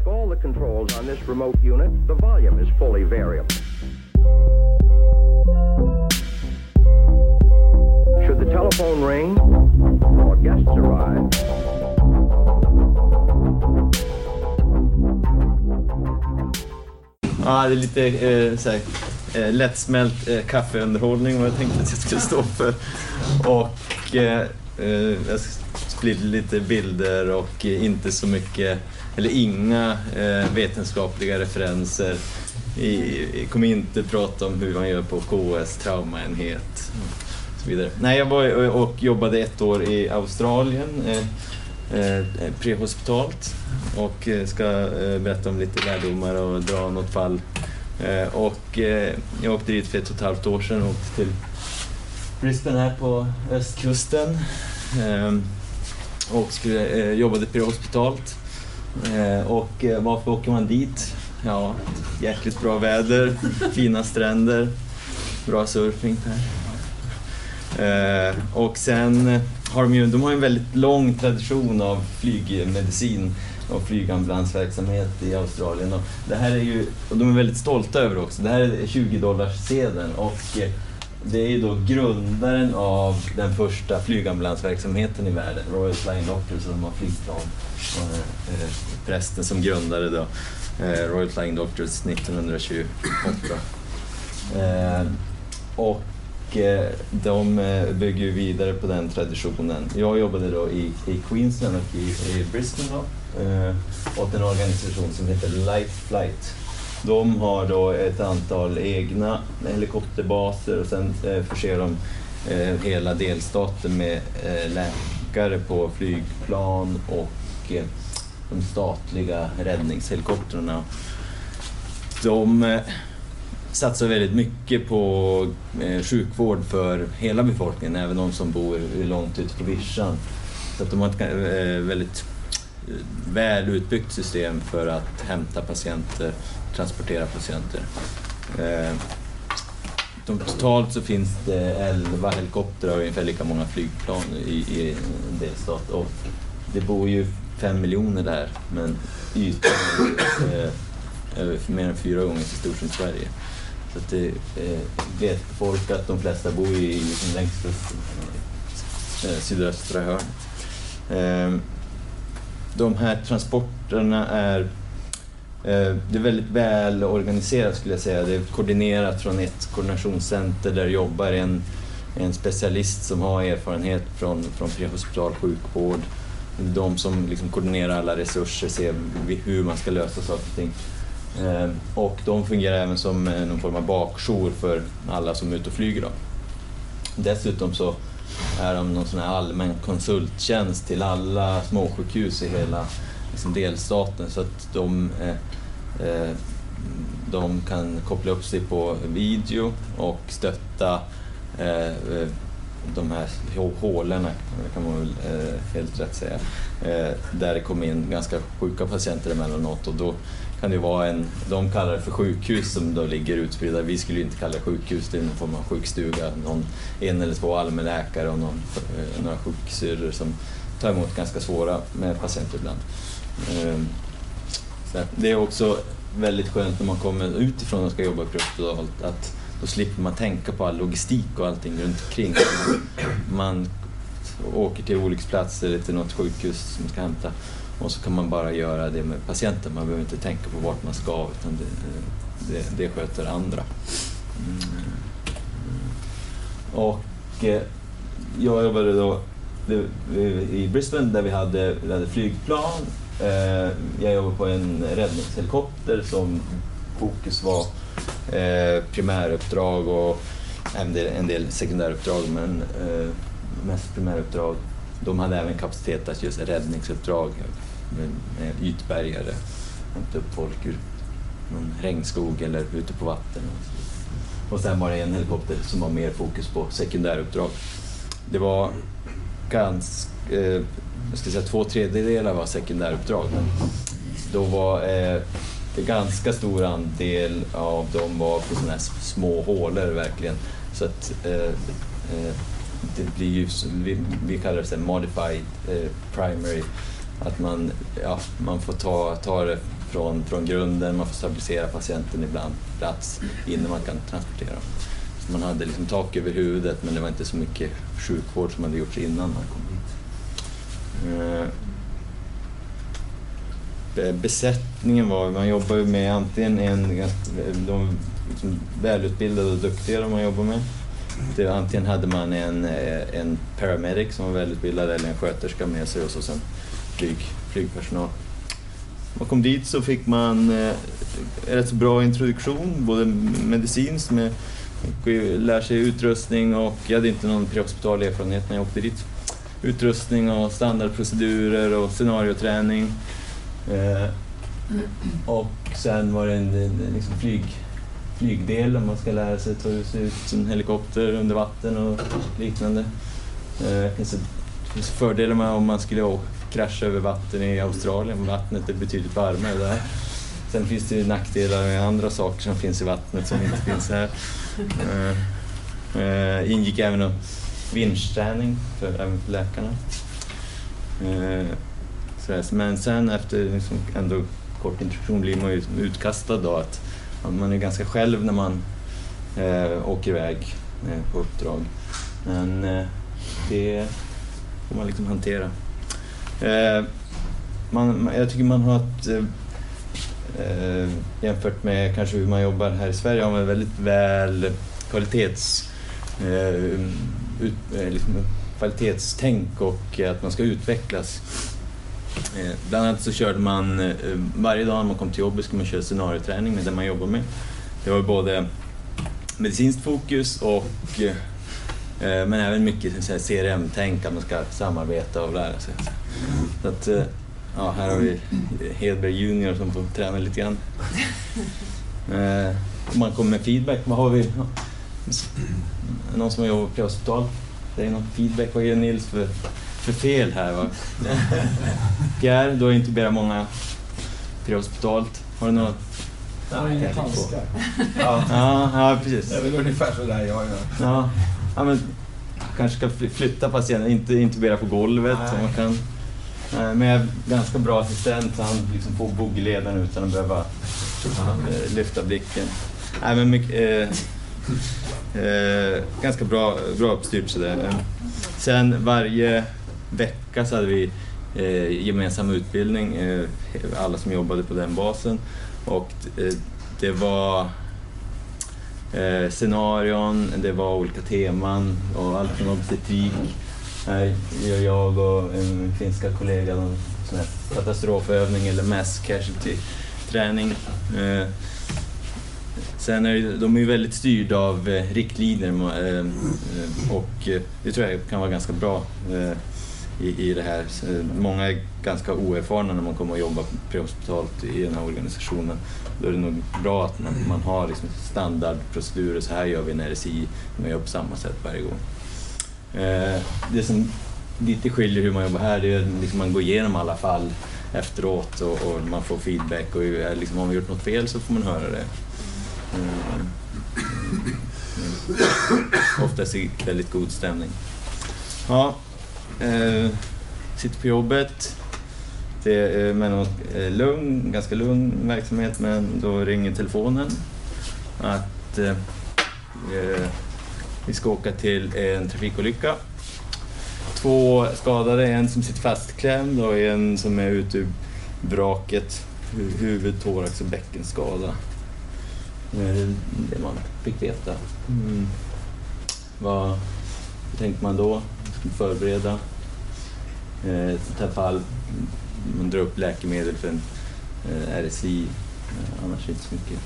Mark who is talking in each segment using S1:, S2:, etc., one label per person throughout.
S1: Like all the controls on this remote unit, the volume is fully variable. Should the telephone ring or guests arrive,
S2: Ja, det är lite eh, såhär, eh, lättsmält eh, kaffeunderhållning vad jag tänkte att jag skulle stå för. Och eh, eh, jag sprider lite bilder och eh, inte så mycket, eller inga eh, vetenskapliga referenser. I, i, kommer inte prata om hur man gör på KS traumaenhet och så vidare. Nej, jag var och, jobbade ett år i Australien. Eh, eh, eh prehospitalt och eh, ska eh, berätta om lite lärdomar och dra något fall. Eh, och eh, jag åkte dit för ett och ett halvt år sedan och åkte till Brisbane här på östkusten eh, och skulle, eh, jobbade prehospitalt. Eh, och eh, varför åker man dit? Ja, jäkligt bra väder, fina stränder, bra surfing här. Eh, och sen har de ju, de har en väldigt lång tradition av flygmedicin och flygambulansverksamhet i Australien. Och det här är ju, och de är väldigt stolta över det också. Det här är 20 dollars sedeln och det är ju då grundaren av den första flygambulansverksamheten i världen, Royal Flying Doctors, som har flygplan. Eh, eh, prästen som grundade då eh, Royal Flying Doctors 1928. Och de bygger ju vidare på den traditionen. Jag jobbade då i, i Queensland och i, i Brisbane då, åt en organisation som heter Life Flight. De har då ett antal egna helikopterbaser och sen eh, förser de eh, hela delstaten med eh, läkare på flygplan och eh, de statliga räddningshelikoptrarna. De eh, satsar väldigt mycket på eh, sjukvård för hela befolkningen, även de som bor långt ute på vischan. Så att de har ett eh, väldigt väl utbyggt system för att hämta patienter, transportera patienter. Eh, totalt så finns det 11 helikoptrar och ungefär lika många flygplan i, i en delstat. Och det bor ju fem miljoner där, men ytan är eh, mer än fyra gånger så stor som Sverige. Så att det eh, vet folk att de flesta bor i, liksom längs kusten, sydöstra hörnet. De här transporterna är eh, det är väldigt väl organiserat skulle jag säga. Det är koordinerat från ett koordinationscenter där jobbar en, en specialist som har erfarenhet från, från prehospital sjukvård. De som liksom koordinerar alla resurser, ser hur man ska lösa saker och ting. Eh, och de fungerar även som eh, någon form av bakjour för alla som är ute och flyger. Då. Dessutom så är de någon sån här allmän konsulttjänst till alla småsjukhus i hela liksom, delstaten? Så att de, eh, eh de kan koppla upp sig på video och stötta eh, eh de här hålorna, kan man väl eh, helt rätt säga, eh, där det kommer in ganska sjuka patienter emellanåt och då kan det vara en, de kallar det för sjukhus som då ligger utspridda. Vi skulle inte kalla det sjukhus, det är någon form av sjukstuga. Någon, en eller två allmänläkare och någon, eh, några sjuksyrror som tar emot ganska svåra med patienter ibland. Ehm, så det är också väldigt skönt när man kommer utifrån och ska jobba prehospitalt att då slipper man tänka på all logistik och allting runt omkring. Man åker till olycksplatser eller till något sjukhus som ska hämta och så kan man bara göra det med patienten. Man behöver inte tänka på vart man ska utan det, det, det sköter andra. Mm. Och eh, jag jobbade då i Brisbane där vi hade, vi hade flygplan. Eh, jag jobbade på en räddningshelikopter som fokus var eh, primäruppdrag och en del, en del sekundäruppdrag men eh, mest primäruppdrag. De hade även kapacitet att just räddningsuppdrag med, med ytbärgare, hämta upp folk ur någon regnskog eller ute på vatten. Och sen var det en helikopter som var mer fokus på sekundäruppdrag. Det var ganska, eh, jag ska säga två tredjedelar var sekundäruppdrag. Men då var eh, det ganska stor andel av dem var på sådana här små hålor verkligen. Så att eh, eh, det blir ju, vi, vi kallar det så modified eh, primary att man, ja, man får ta, ta det från, från grunden. Man får stabilisera patienten ibland plats innan man kan transportera dem. Så man hade liksom tak över huvudet men det var inte så mycket sjukvård som hade gjorts innan man kom hit. Eh, besättningen var, man jobbar ju med antingen en, de liksom välutbildade och duktiga de man jobbar med. Det, antingen hade man en, eh, en paramedic som var välutbildad eller en sköterska med sig och så sen flyg, flygpersonal. När man kom dit så fick man eh, rätt så bra introduktion, både medicinskt med lär sig utrustning och jag hade inte någon prehospital erfarenhet när jag åkte dit. Utrustning och standardprocedurer och scenarioträning. Eh, och sen var det en, en liksom flyg, flygdel där man ska lära sig ta sig ut en helikopter under vatten och liknande. Eh, det finns fördelar med om man skulle å- krascha över vatten i Australien. Vattnet är betydligt varmare där. Sen finns det ju nackdelar med andra saker som finns i vattnet som inte finns här. Eh, eh ingick även en vinschträning för, även för läkarna. Eh, sådär. Men sen efter liksom ändå kort introduktion blir man ju utkastad då att man är ganska själv när man eh, åker iväg eh, på uppdrag. Men eh, det får man liksom hantera. Eh, man, jag tycker man har ett eh, eh, jämfört med kanske hur man jobbar här i Sverige har man väldigt väl kvalitets, eh, ut, eh, liksom, kvalitetstänk och att man ska utvecklas. Eh, bland annat så körde man eh, varje dag när man kom till jobbet skulle man köra scenarioträning med det man jobbar med. Det var både medicinskt fokus och eh, men även mycket CRM-tänk, att man ska samarbeta och lära sig. Så att, eh, ja, här har vi Hedberg Junior som får träna lite grann. Eh, om man kommer med feedback, vad har vi? Någon som har jobbat på hospital? Det är någon feedback. Vad gör Nils för, för fel här? Va? Pierre, du har intuberat många prehospitalt. Har du några?
S3: Jag har inga handskar.
S2: Ja, ja precis.
S3: Det är väl ungefär så där jag gör.
S2: Ja, ja men kanske ska fly- flytta patienten, inte intubera på golvet. Man kan. Men jag är ganska bra assistent så han liksom får boggledaren utan att behöva eh, lyfta blicken. Nej, men mycket, eh, eh, ganska bra, bra uppstyrt sådär. Sen varje vecka så hade vi eh, gemensam utbildning, eh, alla som jobbade på den basen. Och eh, det var eh, scenarion, det var olika teman och allt från obstetrik. Här gör jag och eh, min finska kollega någon sån här katastrofövning eller mass casualty träning. Eh, sen är det, de är ju väldigt styrda av eh, riktlinjer eh, och eh, det tror jag kan vara ganska bra eh, i, i det här. Eh, många är ganska oerfarna när man kommer att jobba prehospitalt i den här organisationen. Då är det nog bra att man, man har liksom standardprocedurer, så här gör vi en RSI, man gör på samma sätt varje gång. Eh, det som lite skiljer hur man jobbar här, det är att liksom man går igenom alla fall efteråt och, och man får feedback och liksom, har man gjort något fel så får man höra det. Mm. Mm. oftast i väldigt god stämning. Ja, eh, sitter på jobbet. Det är med någon, eh, lugn, ganska lugn verksamhet men då ringer telefonen att eh, eh vi ska åka till en trafikolycka. Två skadade, en som sitter fastklämd och en som är ute ur vraket. Huvud, thorax och bäckenskada. Det är det man fick veta. Mm. Vad tänkte man då? Förbereda. Eh, ett sånt här fall, man drar upp läkemedel för en eh, RSI. Eh, annars är det inte så mycket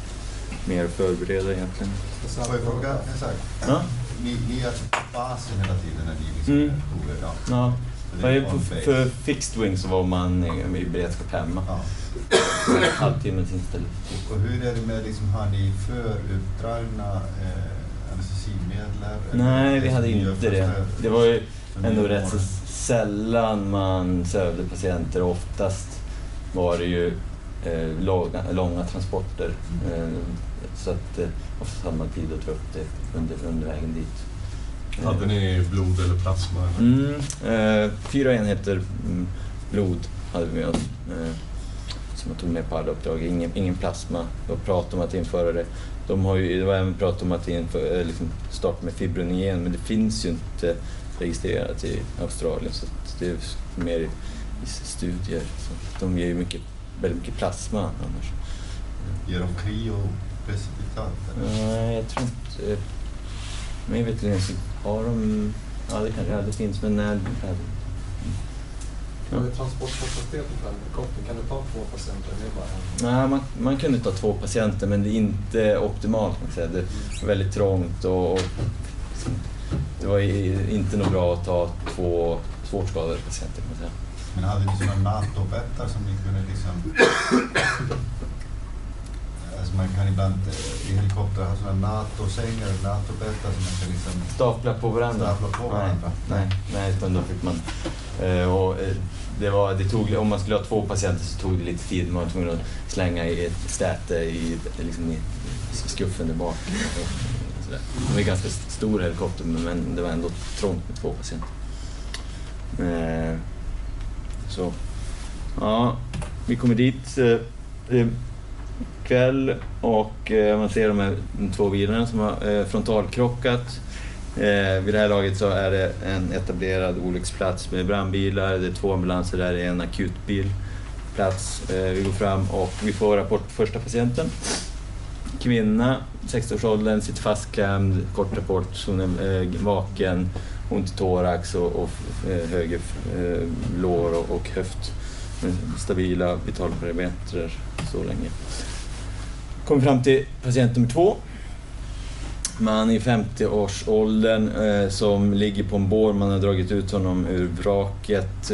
S2: mer att förbereda egentligen.
S4: Får jag fråga en sak?
S2: Ja.
S4: Ni, ni är på basen hela tiden när ni liksom
S2: Mm.
S4: prover? Ja.
S2: Ja.
S4: Det
S2: För, fixed wing så var man i i beredskap hemma.
S4: Ja.
S2: Halvtimmes inställning.
S4: Och hur är det med, liksom, har ni föruppdragna eh, anestesimedel?
S2: Nej, vi hade inte det. Det var ju ändå
S4: ni
S2: rätt så sällan man sövde patienter. Oftast var det ju eh, långa, långa transporter. Eh, så att eh, oftast hade man tid att dra upp det under, under vägen dit. Eh,
S5: Hade ni blod eller plasma? eller?
S2: Mm, eh, fyra enheter mm, blod hade vi med oss. Eh, som man tog med på alla uppdrag. Ingen, ingen plasma. Och prat om att införa det. De har ju, det var även prat om att införa, eh, liksom starta med fibrinogen men det finns ju inte registrerat i Australien så det är mer i, studier. Så de ger ju mycket, väldigt mycket plasma annars.
S4: Ger de kryoprecipitat?
S2: Nej, jag tror inte... Mig veterligen så har de... Ja, det, kan, ja, det finns, men när... Ja.
S6: Transportkapaciteten för helikoptern? Kan du ta två patienter? Det bara en.
S2: Nej, man, man kunde ta två patienter, men det är inte optimalt. Man säga. Det är väldigt trångt och, och det var inte nog bra att ta två svårt skadade patienter. Kan man säga.
S4: Men hade ni sådana NATO-bäddar som ni kunde liksom... Alltså man kan ibland eh, i helikoptrar ha sådana NATO-sängar och NATO-bäddar som man kan liksom...
S2: Stapla på varandra?
S4: Stapla på varandra.
S2: Nej, nej, nej utan då fick man... Eh, och, eh, det var, det tog, om man skulle ha två patienter så tog det lite tid. Man var tvungen att slänga i ett stäte i, liksom i skuffen där bak. Sådär. Det var en ganska stor helikopter men det var ändå trångt med två patienter. Eh, så. Ja, vi kommer dit eh, kväll och eh, man ser de här två bilarna som har eh, frontalkrockat. Eh, vid det här laget så är det en etablerad olycksplats med brandbilar, det är två ambulanser där, det är en akutbil plats. Eh, vi går fram och vi får rapport på första patienten. Kvinna, 60-årsåldern, sitter fastklämd, kort rapport, hon är eh, vaken, ont i thorax och, och eh, höger eh, lår och, och höft. Mm, stabila vitalparametrar så länge. Kommer fram till patient nummer två. Man i 50-årsåldern eh, som ligger på en bår. Man har dragit ut honom ur vraket.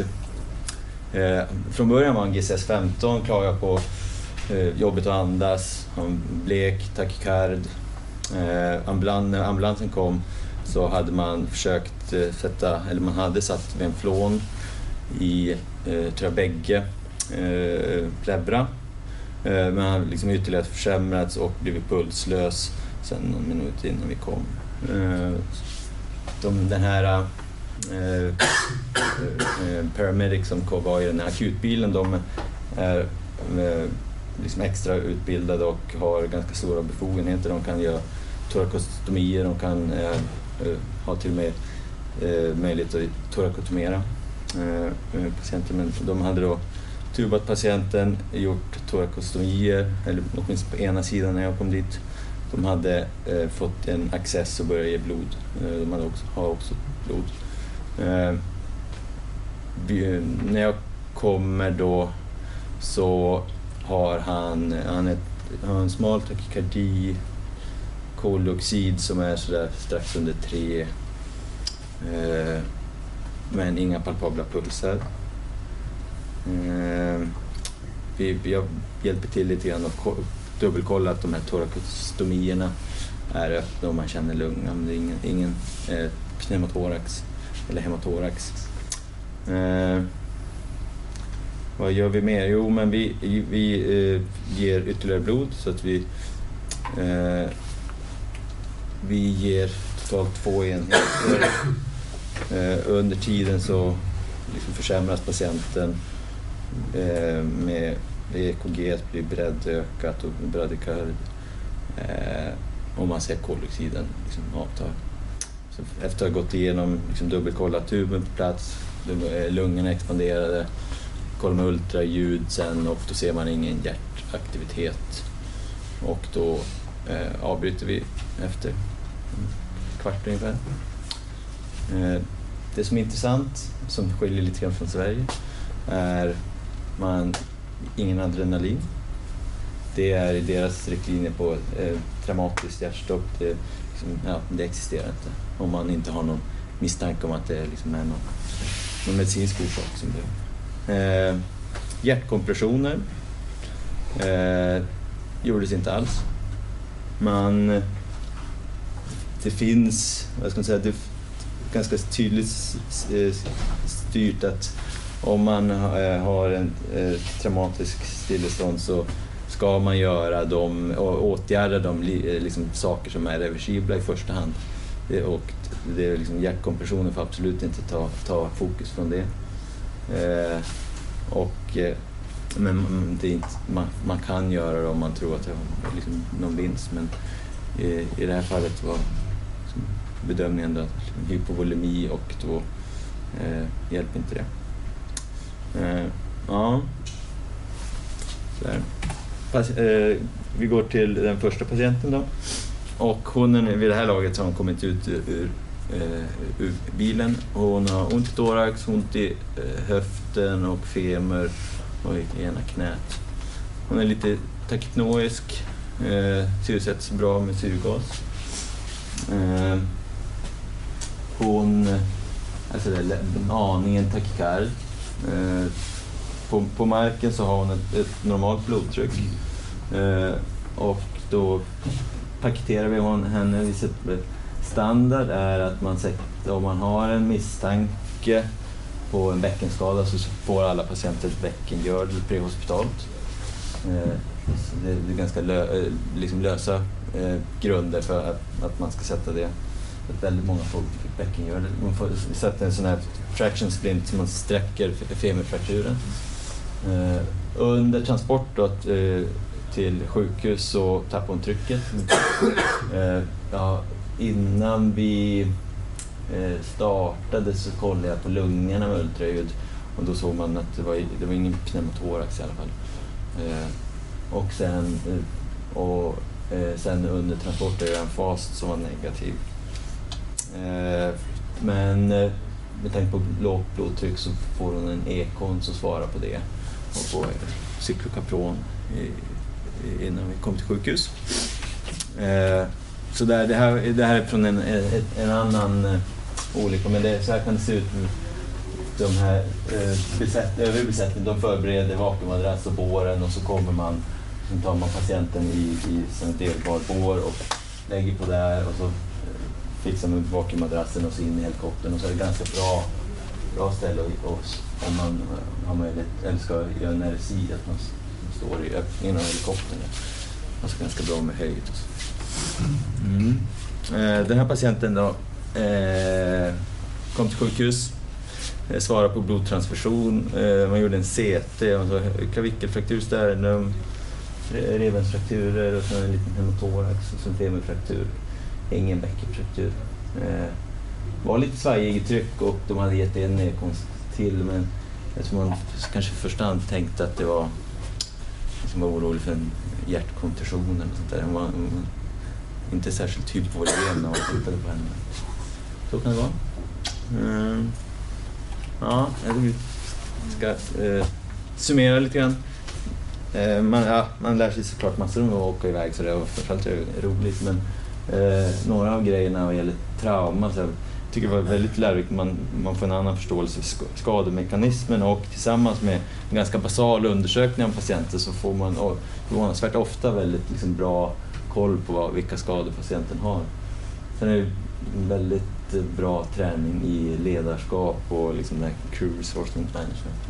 S2: Eh, från början var han GCS 15, klagar på Eh, jobbigt att andas. Han blek, takikard. Eh, ambulan, när ambulansen kom så hade man försökt eh, sätta, eller man hade satt venflon i, eh, tror jag, bägge eh, plebra. Eh, men han hade liksom ytterligare försämrats och blivit pulslös sen någon minut innan vi kom. Eh, de, den här eh, eh, eh paramedic som var i den här akutbilen, de är eh, liksom extra utbildade och har ganska stora befogenheter. De kan göra torakostomier, de kan eh, eh, ha till och med eh, möjlighet att torakotomera eh, patienten. patienter. Men de hade då tubat patienten, gjort torakostomier, eller åtminstone på ena sidan när jag kom dit. De hade eh, fått en access och började ge blod. Eh, de hade också, har också blod. Eh, vi, eh, när jag kommer då så har han, han ett, har en smal takykardi, koldioxid som är sådär strax under tre. Eh, men inga palpabla pulser. Eh, vi, jag hjälper till lite grann och dubbelkolla att de här torakostomierna är öppna och man känner lungan. Men det är ingen, ingen eh, pneumotorax eller hematorax. Eh, vad gör vi mer? Jo, men vi, vi eh, ger ytterligare blod så att vi eh, vi ger totalt två enheter. Eh, under tiden så liksom försämras patienten eh, med EKG blir breddökat och bradykard. Eh, och man ser koldioxiden liksom avtar. Så efter att ha gått igenom, liksom dubbelkollat tuben på plats, lungorna expanderade, kollar med ultraljud sen och då ser man ingen hjärtaktivitet. Och då eh, avbryter vi efter en kvart ungefär. Eh, det som är intressant, som skiljer lite grann från Sverige, är man ingen adrenalin. Det är i deras riktlinjer på eh, traumatiskt hjärtstopp. Det, liksom, ja, det existerar inte. Om man inte har någon misstanke om att det liksom är någon, någon medicinsk orsak som det eh, Hjärtkompressioner eh, gjordes inte alls. Man, eh, det finns, vad ska man säga, det är ganska tydligt eh, styrt att om man eh, har en traumatisk stillestånd så ska man göra de, åtgärda de liksom, saker som är reversibla i första hand. Det, och det är liksom, hjärtkompressioner får absolut inte ta, ta fokus från det. Eh, och eh, men det är inte, man, man kan göra det om man tror att det har liksom någon vinst. Men i, i det här fallet var liksom bedömningen då att liksom hypovolemi och då eh, hjälper inte det. Eh, ja. Pas, eh, vi går till den första patienten då. Och hon är, vid det här laget har hon kommit ut ur, ur, eh, ur bilen. Hon har ont i thorax, ont i eh, höften och femur och i ena knät. Hon är lite takypnoisk, eh, syresätts bra med syrgas. Eh, hon alltså det är aningen takikard. Eh, på, på marken så har hon ett, ett normalt blodtryck. Eh, och då paketerar vi hon, henne. Vi sätter, standard är att man sätter, om man har en misstanke på en bäckenskada så får alla patienter ett bäckengördel prehospitalt. Eh, det är ganska lö, eh, liksom lösa eh, grunder för att, att man ska sätta det. Att väldigt många får bäckengördel. Man får sätta en sån här traction splint som man sträcker femurfrakturen. Under transport då, till sjukhus så tappar hon trycket. Ja, innan vi eh, startade så kollade jag på lungorna med ultraljud och då såg man att det var, det var ingen pneumotorax i alla fall. Eh, och sen, eh, och, sen under transport är det en fas som var negativ. Men med tanke på lågt blodtryck så får hon en ekon som svarar på det och får cyklokapron innan vi kom till sjukhus. Så där, det, här, det här är från en, en, annan eh, olycka, men det, så här kan det se ut. De här eh, besätt, övrig besättning, de förbereder vakuummadrass och båren och så kommer man, så tar man patienten i, i en delbar bår och lägger på där och så eh, fixar man vakuummadrassen och så in i helikoptern och så är det ganska bra, bra ställe och, och om man har möjlighet, eller ska göra en RSI, att man står i öppningen av helikoptern. Alltså ganska bra med höjd och så. Mm. Eh, Den här patienten då eh, kom till sjukhus, eh, svarade på blodtransfusion, eh, man gjorde en CT, alltså klavikelfraktur, sternum, eh, revbensfrakturer och sen en liten hemotorax och sen femurfraktur. Ingen bäckenfraktur. Eh, var lite svajig i tryck och de hade gett en nedkomst till men eftersom man kanske i första hand tänkte att det var som var orolig för en hjärtkontusion eller sånt där. Man, man, inte särskilt hypovolen när man tittade på henne. Så kan det vara. Mm. Ja, jag ska eh, summera lite grann. Eh, man, ja, man lär sig såklart massor om att åka iväg så det var framförallt är det roligt men eh, några av grejerna vad gäller trauma så jag tycker det var väldigt lärorikt. Man, man får en annan förståelse för skademekanismen och tillsammans med en ganska basal undersökning av patienten så får man förvånansvärt ofta väldigt liksom, bra koll på vad, vilka skador patienten har. Sen är det väldigt bra träning i ledarskap och liksom den här crew resourcement management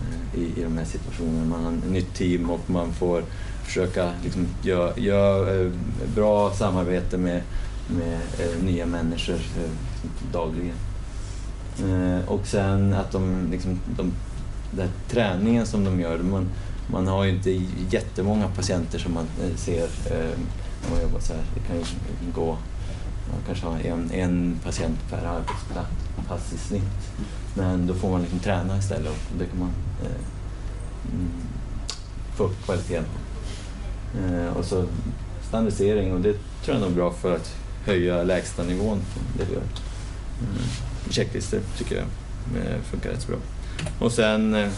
S2: eh, i, i de här situationerna. Man har ett nytt team och man får försöka liksom göra gör, eh, bra samarbete med, med eh, nya människor eh, dagligen. Eh, och sen att de, liksom, de, den här träningen som de gör, man, man har ju inte jättemånga patienter som man eh, ser eh, när man jobbar så här. Det kan ju gå, man kanske har en, en patient per arbetsplats i snitt. Men då får man liksom träna istället och det kan man eh, mm, få upp kvaliteten på. Eh, och så standardisering och det tror jag nog är bra för att höja lägsta nivån på det vi gör. Mm. Checklistor tycker jag eh, funkar rätt så bra. Och sen eh,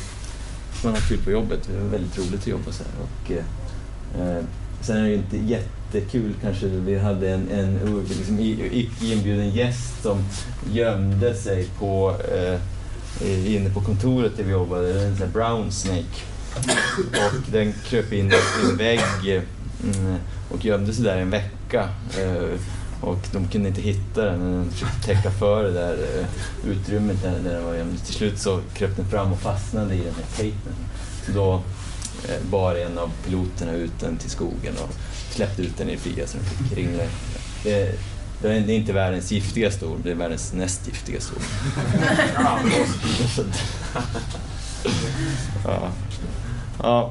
S2: man har kul på jobbet. Det är väldigt roligt att jobba så här. Och, eh, sen är det ju inte jättekul kanske. Vi hade en, en liksom, icke inbjuden gäst som gömde sig på, eh, inne på kontoret där vi jobbade. En sån här brown snake. Och den kröp in i en vägg mm, och gömde sig där en vecka. Eh, och de kunde inte hitta den, men de försökte täcka för det där eh, utrymmet där, där den var gömd. Till slut så kröp den fram och fastnade i den här tejpen. Så då eh, bar en av piloterna ut den till skogen och släppte ut den i det fria så den fick ringla. Det, det är det inte världens giftigaste ord, det är världens näst giftigaste ord. Ja, Ja.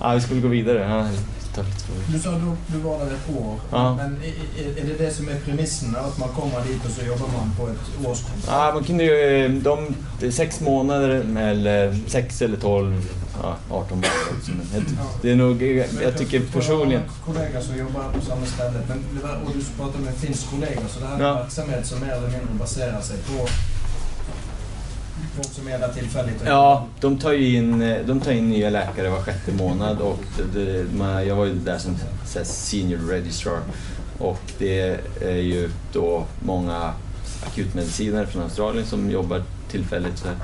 S2: ja, vi skulle gå vidare. Tufft.
S7: Du sa du, du var där ett år.
S2: Ja.
S7: Men är, är- det det som är premissen? Att man kommer dit och så jobbar man på ett årskontrakt?
S2: Ja, man kunde ju... De, sex månader eller sex eller tolv, ja, 18 månader. Men det, är nog... Jag tycker personligen...
S7: Jag har kollegor som jobbar på samma ställe. Men och du pratade med en finsk kollega. Så det här är
S2: Ja.
S7: verksamhet som mer eller mindre baserar sig på folk som är där tillfälligt.
S2: Ja, de tar ju in, eh, de tar in nya läkare var sjätte månad och det, man, jag var ju där som senior registrar och det är ju då många akutmedicinare från Australien som jobbar tillfälligt. Så här.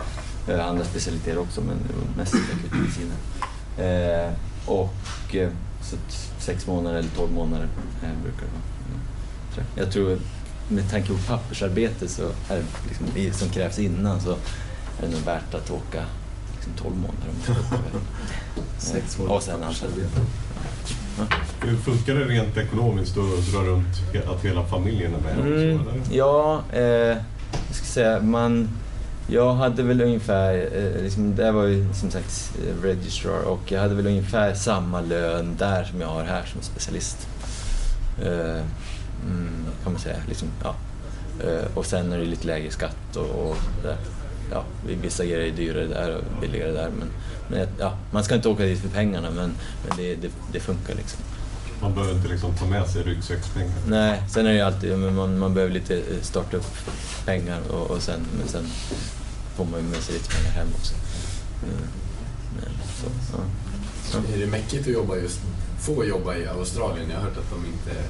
S2: Eh, andra specialiteter också men mest akutmediciner. Eh, och eh, så sex månader eller tolv månader eh, brukar det vara. Jag tror med tanke på pappersarbete så är det liksom, som krävs innan så är det nog värt att åka liksom 12 månader om.
S6: Sex
S2: Eh,
S6: månader
S2: Och sen.
S5: Hur funkar det rent ekonomiskt att dra runt, att hela familjen är med?
S2: Mm,
S5: eller?
S2: ja, eh, jag ska säga, man... Jag hade väl ungefär, eh, liksom, det var ju som sagt eh, registrar och jag hade väl ungefär samma lön där som jag har här som specialist. Eh, mm, kan man säga. Liksom, ja. eh, och sen är det lite lägre skatt och, och där. Ja, vissa grejer är dyrare där och billigare där. Men, men ja, man ska inte åka dit för pengarna men, men det, det, det funkar liksom.
S5: Man behöver inte liksom ta med sig ryggsäckspengar.
S2: Nej, sen är det ju alltid, men man, man behöver lite eh, starta upp pengar och, och sen, men sen får man ju med sig lite pengar hem också. Mm. Men, så, ja. Ja.
S6: Är det mäckigt att jobba just, få jobba i Australien? Jag har hört att de inte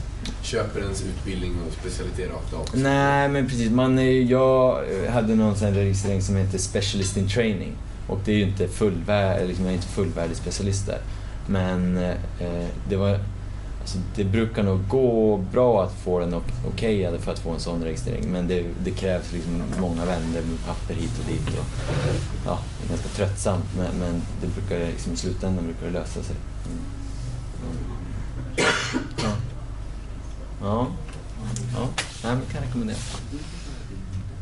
S6: köper ens utbildning och specialitet rakt av.
S2: Nej, men precis. Man är, jag hade någon sån registrering som heter Specialist in Training. Och det är ju inte fullvärdig, liksom, jag är inte fullvärdig specialist där. Men eh, det var... Alltså, det brukar nog gå bra att få den okejad för att få en sån registrering. Men det, det krävs liksom många vändor med papper hit och dit. Och, ja, det är ganska tröttsamt men, men det brukar, liksom, i slutändan brukar det lösa sig. Mm. Ja. Ja. Ja, nej, men kan jag rekommendera.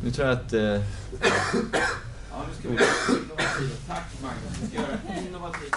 S2: Nu tror jag att... Eh,
S8: Ja, nu ska vi göra innovativa. Tack Magnus. Vi ska göra innovativa